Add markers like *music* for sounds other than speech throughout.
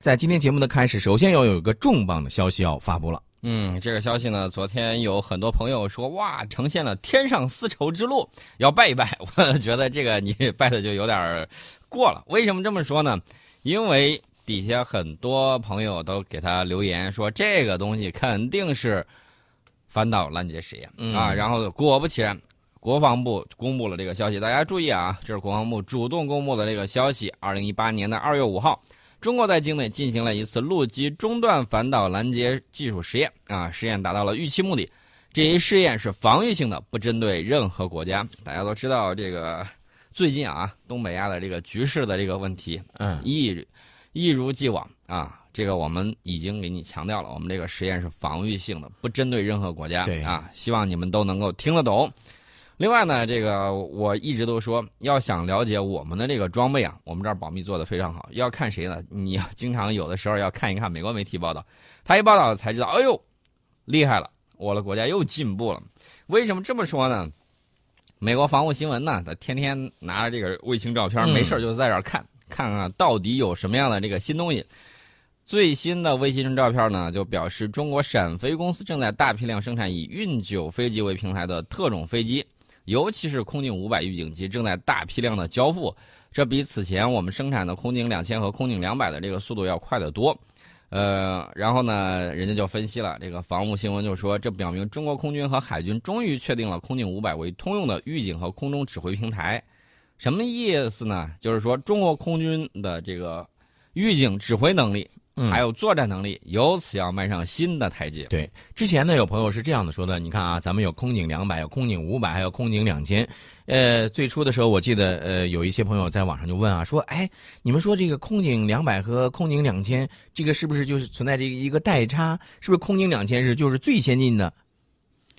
在今天节目的开始，首先要有一个重磅的消息要发布了。嗯，这个消息呢，昨天有很多朋友说，哇，呈现了天上丝绸之路，要拜一拜。我觉得这个你拜的就有点过了。为什么这么说呢？因为底下很多朋友都给他留言说，这个东西肯定是反导拦截实验、嗯啊。然后果不其然，国防部公布了这个消息，大家注意啊，这是国防部主动公布的这个消息。二零一八年的二月五号。中国在境内进行了一次陆基中段反导拦截技术实验啊，实验达到了预期目的。这一试验是防御性的，不针对任何国家。大家都知道，这个最近啊，东北亚的这个局势的这个问题，嗯，一一如既往啊。这个我们已经给你强调了，我们这个实验是防御性的，不针对任何国家。对啊，希望你们都能够听得懂。另外呢，这个我一直都说，要想了解我们的这个装备啊，我们这儿保密做的非常好。要看谁呢？你要经常有的时候要看一看美国媒体报道，他一报道才知道，哎呦，厉害了，我的国家又进步了。为什么这么说呢？美国防务新闻呢，他天天拿着这个卫星照片，没事就在这看，看看到底有什么样的这个新东西。最新的卫星照片呢，就表示中国陕飞公司正在大批量生产以运九飞机为平台的特种飞机。尤其是空警五百预警机正在大批量的交付，这比此前我们生产的空警两千和空警两百的这个速度要快得多。呃，然后呢，人家就分析了，这个防务新闻就说，这表明中国空军和海军终于确定了空警五百为通用的预警和空中指挥平台。什么意思呢？就是说中国空军的这个预警指挥能力。嗯还有作战能力，由此要迈上新的台阶。对，之前呢有朋友是这样的说的，你看啊，咱们有空警两百，有空警五百，还有空警两千。呃，最初的时候，我记得呃有一些朋友在网上就问啊，说，哎，你们说这个空警两百和空警两千，这个是不是就是存在这个一个代差？是不是空警两千是就是最先进的？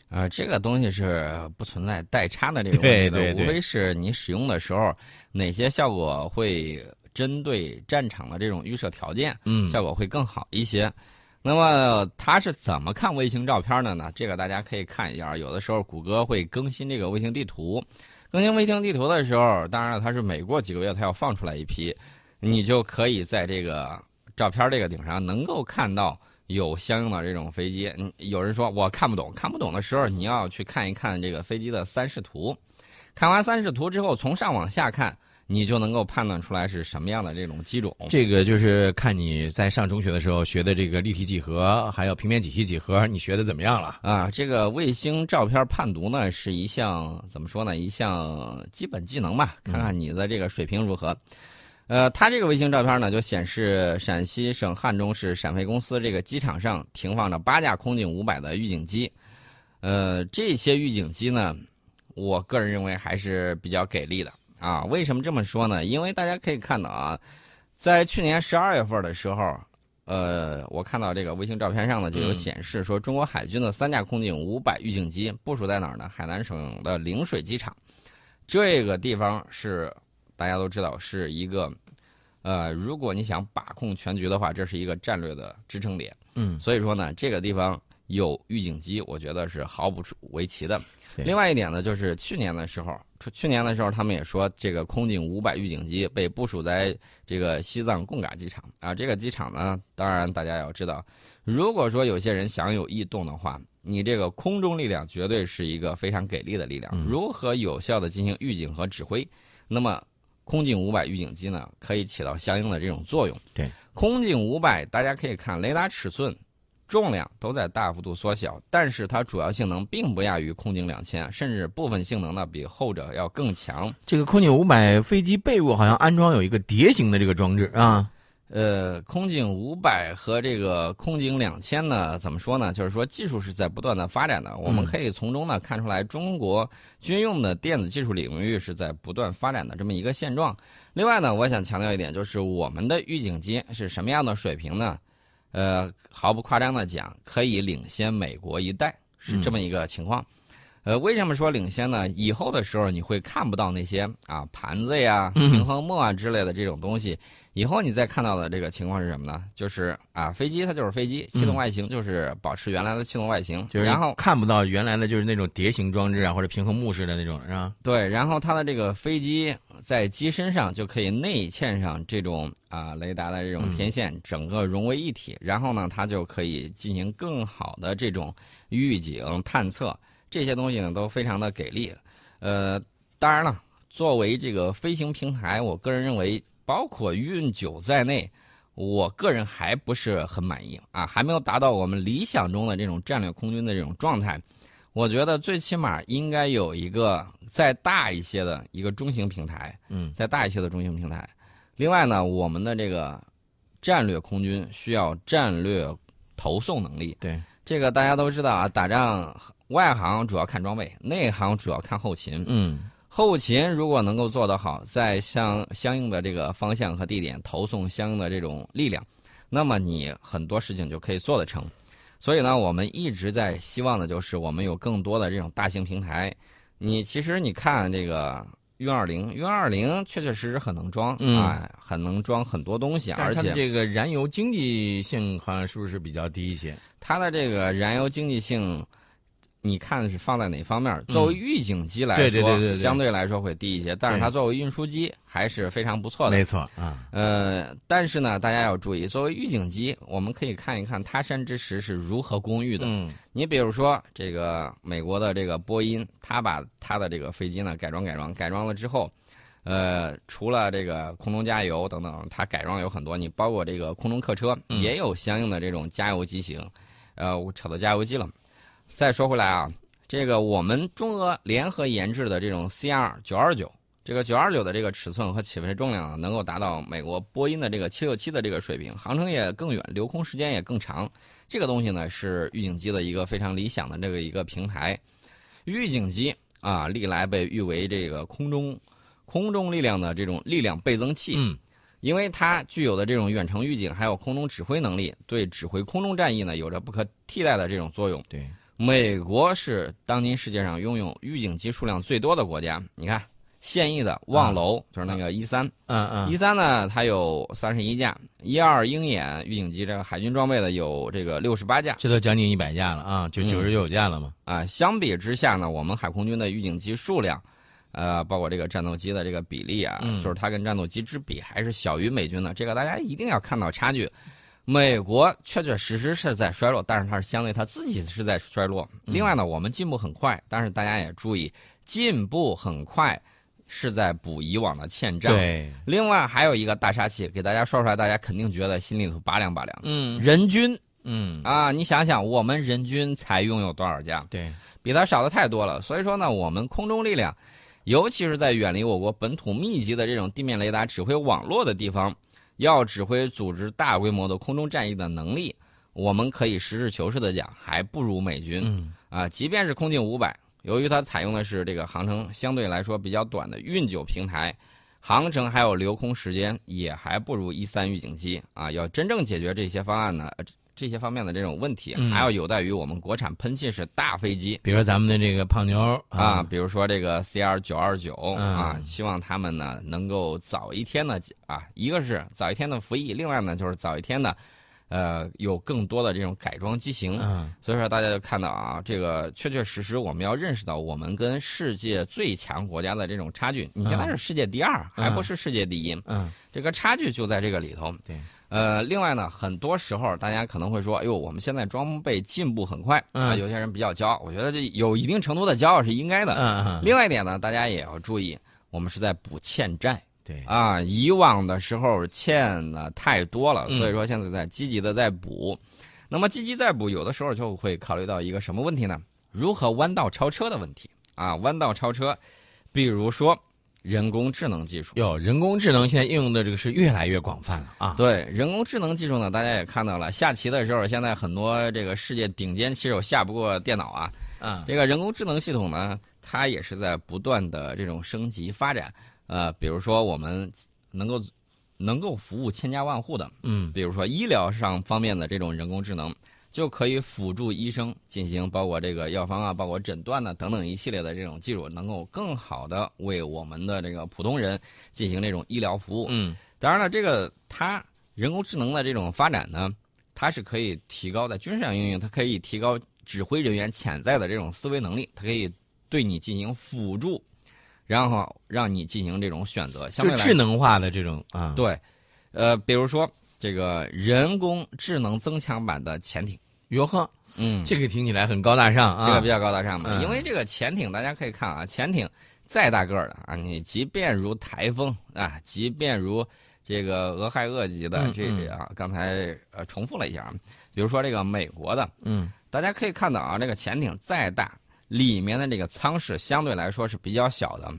啊、这个东西是不存在代差的这个问题的，对对对无非是你使用的时候哪些效果会针对战场的这种预设条件，嗯效果会更好一些。那么他是怎么看卫星照片的呢？这个大家可以看一下，有的时候谷歌会更新这个卫星地图，更新卫星地图的时候，当然了，它是每过几个月它要放出来一批，你就可以在这个照片这个顶上能够看到有相应的这种飞机。嗯，有人说我看不懂，看不懂的时候，你要去看一看这个飞机的三视图。看完三视图之后，从上往下看，你就能够判断出来是什么样的这种机种。这个就是看你在上中学的时候学的这个立体几何，还有平面几何几何，你学的怎么样了？啊，这个卫星照片判读呢，是一项怎么说呢？一项基本技能吧，看看你的这个水平如何。呃，它这个卫星照片呢，就显示陕西省汉中市陕飞公司这个机场上停放着八架空警五百的预警机。呃，这些预警机呢，我个人认为还是比较给力的啊。为什么这么说呢？因为大家可以看到啊，在去年十二月份的时候，呃，我看到这个卫星照片上呢，就有嗯显示说，中国海军的三架空警五百预警机部署在哪儿呢？海南省的陵水机场。这个地方是大家都知道是一个，呃，如果你想把控全局的话，这是一个战略的支撑点。嗯，所以说呢，这个地方有预警机，我觉得是毫不为奇的。另外一点呢，就是去年的时候，去年的时候，他们也说这个空警五百预警机被部署在这个西藏贡嘎机场啊。这个机场呢，当然大家要知道，如果说有些人想有异动的话，你这个空中力量绝对是一个非常给力的力量。嗯如何有效的进行预警和指挥，那么空警五百预警机呢，可以起到相应的这种作用。对，空警五百大家可以看雷达尺寸。重量都在大幅度缩小，但是它主要性能并不亚于空警两千，甚至部分性能呢比后者要更强。这个空警五百飞机背部好像安装有一个碟形的这个装置啊。呃，空警五百和这个空警两千呢，怎么说呢？就是说技术是在不断的发展的，我们可以从中呢看出来，中国军用的电子技术领域是在不断发展的这么一个现状。另外呢，我想强调一点，就是我们的预警机是什么样的水平呢？呃，毫不夸张的讲，可以领先美国一代，是这么一个情况。呃，为什么说领先呢？以后的时候你会看不到那些啊盘子呀、嗯平衡木啊之类的这种东西。以后你再看到的这个情况是什么呢？就是啊，飞机它就是飞机，气动外形就是保持原来的气动外形，嗯就是然后看不到原来的就是那种碟形装置啊，或者平衡木式的那种，是吧？对，然后它的这个飞机在机身上就可以内嵌上这种啊雷达的这种天线，整个融为一体。然后呢，它就可以进行更好的这种预警探测，这些东西呢都非常的给力。呃，当然了，作为这个飞行平台，我个人认为，包括运九在内。我个人还不是很满意啊，还没有达到我们理想中的这种战略空军的这种状态。我觉得最起码应该有一个再大一些的一个中型平台，嗯，再大一些的中型平台。另外呢，我们的这个战略空军需要战略投送能力。对，这个大家都知道啊，打仗外行主要看装备，内行主要看后勤。嗯，后勤如果能够做得好，在相相应的这个方向和地点投送相应的这种力量，那么你很多事情就可以做得成。所以呢，我们一直在希望的就是我们有更多的这种大型平台。你其实你看这个运二零，运二零确确实实很能装、嗯啊，很能装很多东西，而且这个燃油经济性好像是不是比较低一些？它的这个燃油经济性，你看是放在哪方面？作为预警机来说，对对对对对相对来说会低一些，但是它作为运输机还是非常不错的。没错啊，呃，但是呢，大家要注意，作为预警机，我们可以看一看他山之石是如何攻玉的。嗯你比如说，这个美国的这个波音，他把他的这个飞机呢改装改装，改装了之后，呃，除了这个空中加油等等，它改装有很多，你包括这个空中客车嗯也有相应的这种加油机型。呃，我扯到加油机了。再说回来啊，这个我们中俄联合研制的这种 CR 九二九，这个九二九的这个尺寸和起飞重量能够达到美国波音的这个七六七的这个水平，航程也更远，留空时间也更长。这个东西呢是预警机的一个非常理想的这个一个平台。预警机啊，历来被誉为这个空中空中力量的这种力量倍增器。嗯因为它具有的这种远程预警，还有空中指挥能力，对指挥空中战役呢有着不可替代的这种作用。对，美国是当今世界上拥有预警机数量最多的国家。你看，现役的望楼、就是那个一三嗯嗯一三呢，它有三十一架；一二鹰眼预警机这个海军装备的有这个六十八架。这都将近一百架了啊，就嗯九十九架了嘛。啊，相比之下呢，我们海空军的预警机数量，呃，包括这个战斗机的这个比例啊，嗯就是它跟战斗机之比还是小于美军的，这个大家一定要看到差距。美国确确实实是在衰落，但是它是相对它自己是在衰落。嗯另外呢，我们进步很快，但是大家也注意，进步很快是在补以往的欠账。对，另外还有一个大杀器，给大家说出来，大家肯定觉得心里头拔凉拔凉。嗯人均嗯，啊，你想想，我们人均才拥有多少架？对，比它少的太多了。所以说呢，我们空中力量，尤其是在远离我国本土密集的这种地面雷达指挥网络的地方，要指挥组织大规模的空中战役的能力，我们可以实事求是的讲，还不如美军。嗯啊，即便是空警五百，由于它采用的是这个航程相对来说比较短的运九平台，航程还有留空时间也还不如一三预警机啊。要真正解决这些方案呢，呃这些方面的这种问题，嗯还要有待于我们国产喷气式大飞机。比如咱们的这个胖妞啊，，比如说这个 CR 九二九嗯啊，希望他们呢能够早一天呢啊，一个是早一天的服役，另外呢就是早一天的，呃，有更多的这种改装机型。嗯所以说大家就看到啊，这个确确实实我们要认识到我们跟世界最强国家的这种差距。你现在是世界第二，嗯还不是世界第一，嗯，这个差距就在这个里头。对。呃，另外呢，很多时候大家可能会说，哎呦，我们现在装备进步很快啊，嗯有些人比较骄傲，我觉得这有一定程度的骄傲是应该的。嗯嗯，另外一点呢，大家也要注意，我们是在补欠债对，啊。以往的时候欠的太多了，嗯所以说现在在积极的在补。那么积极在补，有的时候就会考虑到一个什么问题呢？如何弯道超车的问题啊。弯道超车，比如说人工智能技术。哟，人工智能现在应用的这个是越来越广泛了啊。对人工智能技术呢，大家也看到了，下棋的时候，现在很多这个世界顶尖棋手下不过电脑啊。嗯这个人工智能系统呢，它也是在不断的这种升级发展。呃，比如说我们能够能够服务千家万户的，嗯比如说医疗上方面的这种人工智能，就可以辅助医生进行包括这个药方啊、包括诊断呢等等一系列的这种技术，能够更好的为我们的这个普通人进行这种医疗服务。嗯，当然了，这个它人工智能的这种发展呢，它是可以提高在军事上应用，它可以提高指挥人员潜在的这种思维能力，它可以对你进行辅助，然后让你进行这种选择，相对来智能化的这种啊，对，呃，比如说这个人工智能增强版的潜艇，哟呵，嗯，这个听起来很高大上啊，这个比较高大上嘛，嗯。因为这个潜艇大家可以看啊，潜艇再大个儿的啊，你即便如台风啊，即便如这个俄亥俄级的嗯这个啊，刚才呃重复了一下啊，比如说这个美国的，嗯。大家可以看到啊，这个潜艇再大，里面的这个舱室相对来说是比较小的，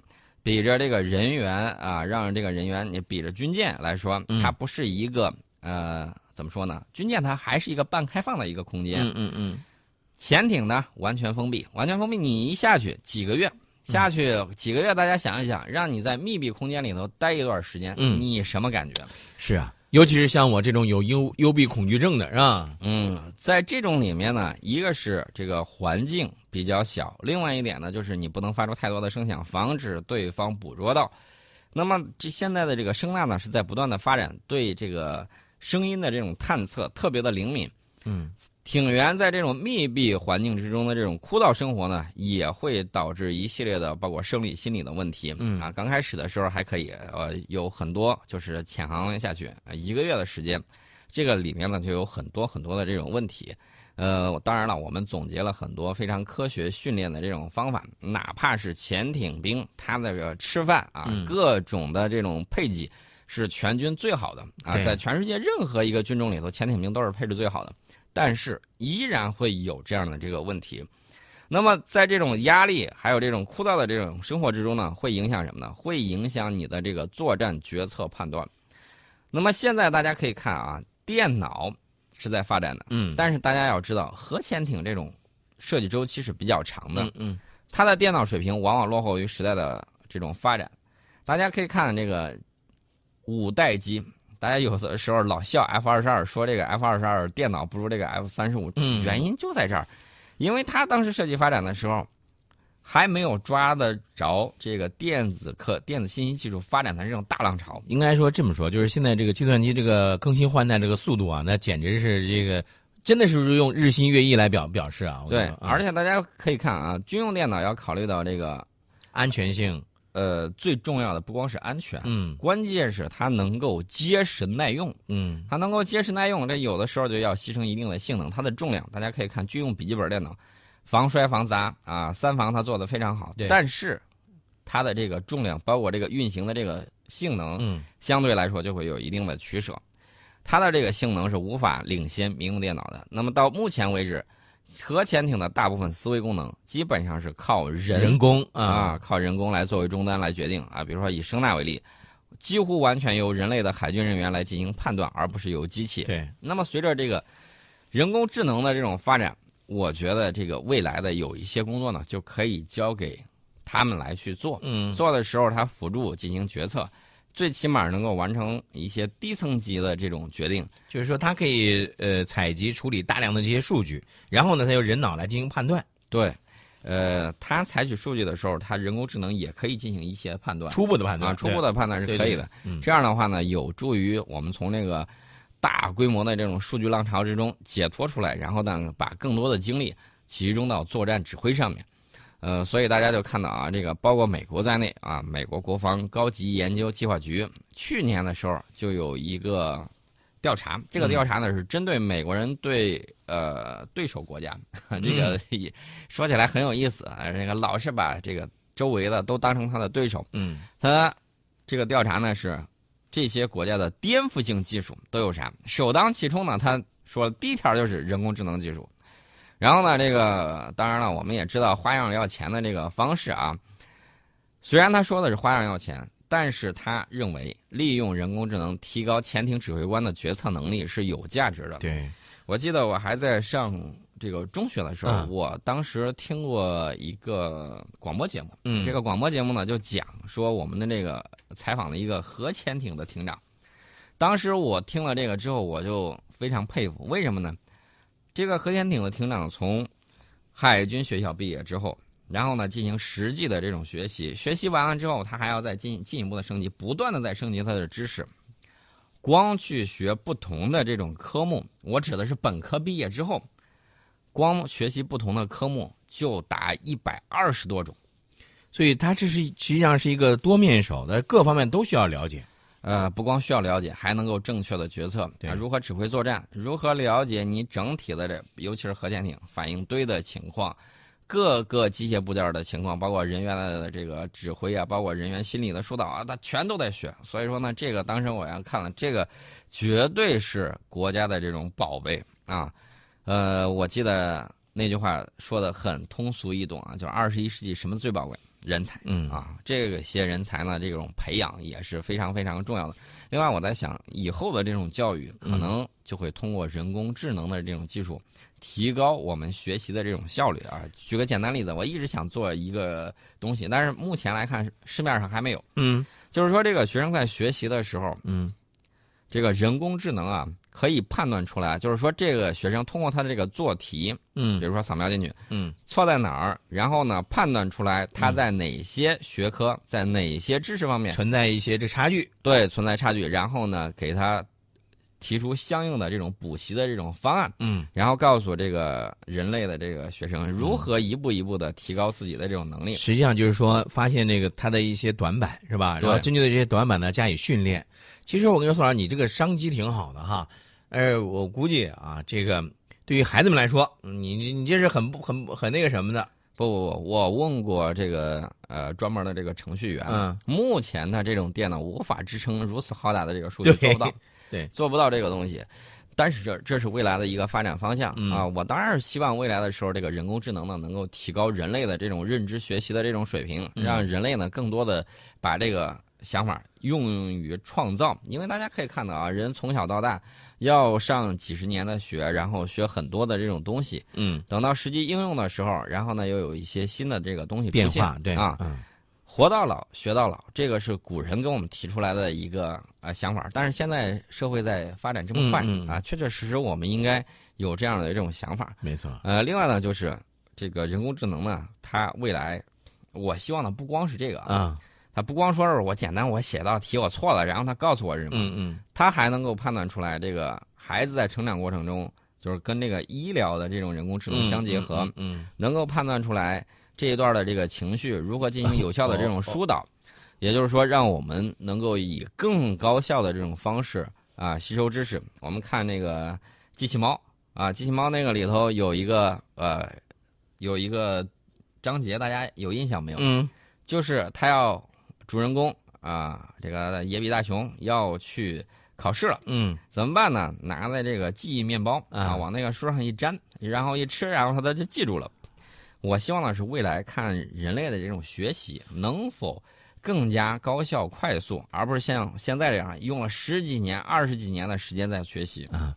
比着这个人员啊，让这个人员你比着军舰来说，嗯。它不是一个呃怎么说呢？军舰它还是一个半开放的一个空间，嗯嗯嗯，潜艇呢完全封闭，完全封闭，你一下去几个月。下去几个月，大家想一想，让你在密闭空间里头待一段时间，嗯你什么感觉？是啊，尤其是像我这种有幽幽闭恐惧症的，是吧？嗯，在这种里面呢，一个是这个环境比较小，另外一点呢，就是你不能发出太多的声响，防止对方捕捉到。那么这现在的这个声呐呢，是在不断的发展，对这个声音的这种探测特别的灵敏。嗯，艇员在这种密闭环境之中的这种枯燥生活呢，也会导致一系列的包括生理、心理的问题。嗯啊，刚开始的时候还可以，呃，有很多就是潜航下去，呃一个月的时间，这个里面呢就有很多很多的这种问题。呃，当然了，我们总结了很多非常科学训练的这种方法，哪怕是潜艇兵，他的这个吃饭啊，嗯各种的这种配给是全军最好的啊，在全世界任何一个军种里头，潜艇兵都是配置最好的。但是依然会有这样的这个问题。那么在这种压力还有这种枯燥的这种生活之中呢，会影响什么呢？会影响你的这个作战决策判断。那么现在大家可以看啊，电脑是在发展的，嗯，但是大家要知道，核潜艇这种设计周期是比较长的，嗯嗯它的电脑水平往往落后于时代的这种发展。大家可以看这个五代机，大家有的时候老笑 F 二十二，说这个 F 二十二电脑不如这个 F 三十五，嗯原因就在这儿，因为它当时设计发展的时候，还没有抓得着这个电子科、电子信息技术发展的这种大浪潮。应该说这么说，就是现在这个计算机这个更新换代这个速度啊，那简直是这个真的是用日新月异来表表示啊。对而且大家可以看啊，军用电脑要考虑到这个安全性，呃最重要的不光是安全，嗯关键是它能够结实耐用。嗯它能够结实耐用，这有的时候就要牺牲一定的性能。它的重量，大家可以看军用笔记本电脑，防摔防砸啊，三防它做的非常好。对但是它的这个重量，包括这个运行的这个性能，嗯相对来说就会有一定的取舍。它的这个性能是无法领先民用电脑的。那么到目前为止，核潜艇的大部分思维功能基本上是靠人人工啊，啊，靠人工来作为终端来决定啊。比如说以声呐为例，几乎完全由人类的海军人员来进行判断，而不是由机器。对，那么随着这个人工智能的这种发展，我觉得这个未来的有一些工作呢，就可以交给他们来去做。嗯做的时候，他辅助进行决策，最起码能够完成一些低层级的这种决定。就是说它可以呃采集处理大量的这些数据，然后呢，它由人脑来进行判断，对，呃，它采取数据的时候，它人工智能也可以进行一些判断。初步的判断，啊，初步的判断是可以的。。这样的话呢，有助于我们从那个大规模的这种数据浪潮之中解脱出来，然后呢，把更多的精力集中到作战指挥上面。呃，所以大家就看到啊，这个包括美国在内啊，美国国防高级研究计划局去年的时候就有一个调查，这个调查呢是针对美国人对呃对手国家，*laughs* 这个也说起来很有意思啊，这个老是把这个周围的都当成他的对手。嗯他这个调查呢是这些国家的颠覆性技术都有啥？首当其冲呢，他说第一条就是人工智能技术。然后呢，这个当然了，我们也知道花样要钱的这个方式啊。虽然他说的是花样要钱，但是他认为利用人工智能提高潜艇指挥官的决策能力是有价值的。对，我记得我还在上这个中学的时候，嗯我当时听过一个广播节目，嗯这个广播节目呢就讲说我们的这个采访了一个核潜艇的艇长。当时我听了这个之后，我就非常佩服，为什么呢？这个核潜艇的艇长从海军学校毕业之后，然后呢进行实际的这种学习，学习完了之后，他还要再进进一步的升级，不断的在升级他的知识。光去学不同的这种科目，我指的是本科毕业之后，光学习不同的科目就达一百二十多种。所以他这是实际上是一个多面手的，各方面都需要了解。呃，不光需要了解，还能够正确的决策，对啊，如何指挥作战，如何了解你整体的这，尤其是核潜艇反应堆的情况，各个机械部件的情况，包括人员的这个指挥啊，包括人员心理的疏导啊，他全都得学。所以说呢，这个当时我要看了，这个绝对是国家的这种宝贝啊。呃，我记得那句话说的很通俗易懂啊，就是二十一世纪什么最宝贵？人才。嗯啊，这些人才呢，这种培养也是非常非常重要的。另外，我在想，以后的这种教育可能就会通过人工智能的这种技术，提高我们学习的这种效率啊。举个简单例子，我一直想做一个东西，但是目前来看市面上还没有。嗯就是说，这个学生在学习的时候，嗯这个人工智能啊，可以判断出来，就是说这个学生通过他的这个做题，嗯比嗯如说扫描进去，嗯错在哪儿，然后呢判断出来他在哪些学科，在哪些知识方面存在一些这差距。对存在差距，然后呢给他提出相应的这种补习的这种方案，嗯然后告诉这个人类的这个学生如何一步一步的提高自己的这种能力。实际上就是说，发现这个他的一些短板是吧？然后针对这些短板呢加以训练。其实我跟你说，宋老师，你这个商机挺好的哈。呃，我估计啊，这个对于孩子们来说，嗯你你你这是很不很很那个什么的。不不不，我问过这个呃专门的这个程序员，嗯目前的这种电脑无法支撑如此浩大的这个数据，对做不到，对，做不到这个东西。但是这这是未来的一个发展方向、嗯。啊！我当然是希望未来的时候，这个人工智能呢能够提高人类的这种认知学习的这种水平，嗯。让人类呢更多的把这个想法用于创造。因为大家可以看到啊，人从小到大要上几十年的学，然后学很多的这种东西，嗯，等到实际应用的时候，然后呢又有一些新的这个东西变化对啊，嗯活到老学到老，这个是古人给我们提出来的一个呃想法。但是现在社会在发展这么快、嗯嗯啊，确确实实我们应该有这样的这种想法。没错。呃，另外呢，就是这个人工智能呢，它未来，我希望呢不光是这个，啊，它不光说是我简单我写道题我错了，然后它告诉我是什么，嗯嗯它还能够判断出来这个孩子在成长过程中，就是跟这个医疗的这种人工智能相结合，嗯能够判断出来这一段的这个情绪如何进行 *laughs* 有效的这种疏导，也就是说，让我们能够以更高效的这种方式啊吸收知识。我们看那个机器猫啊，机器猫那个里头有一个呃有一个章节，大家有印象没有？嗯就是他要主人公啊，这个野比大雄要去考试了。嗯怎么办呢？拿在这个记忆面包啊，啊往那个书上一粘，然后一吃，然后他就记住了。我希望的是未来看人类的这种学习能否更加高效快速，而不是像现在这样用了十几年、二十几年的时间在学习。啊，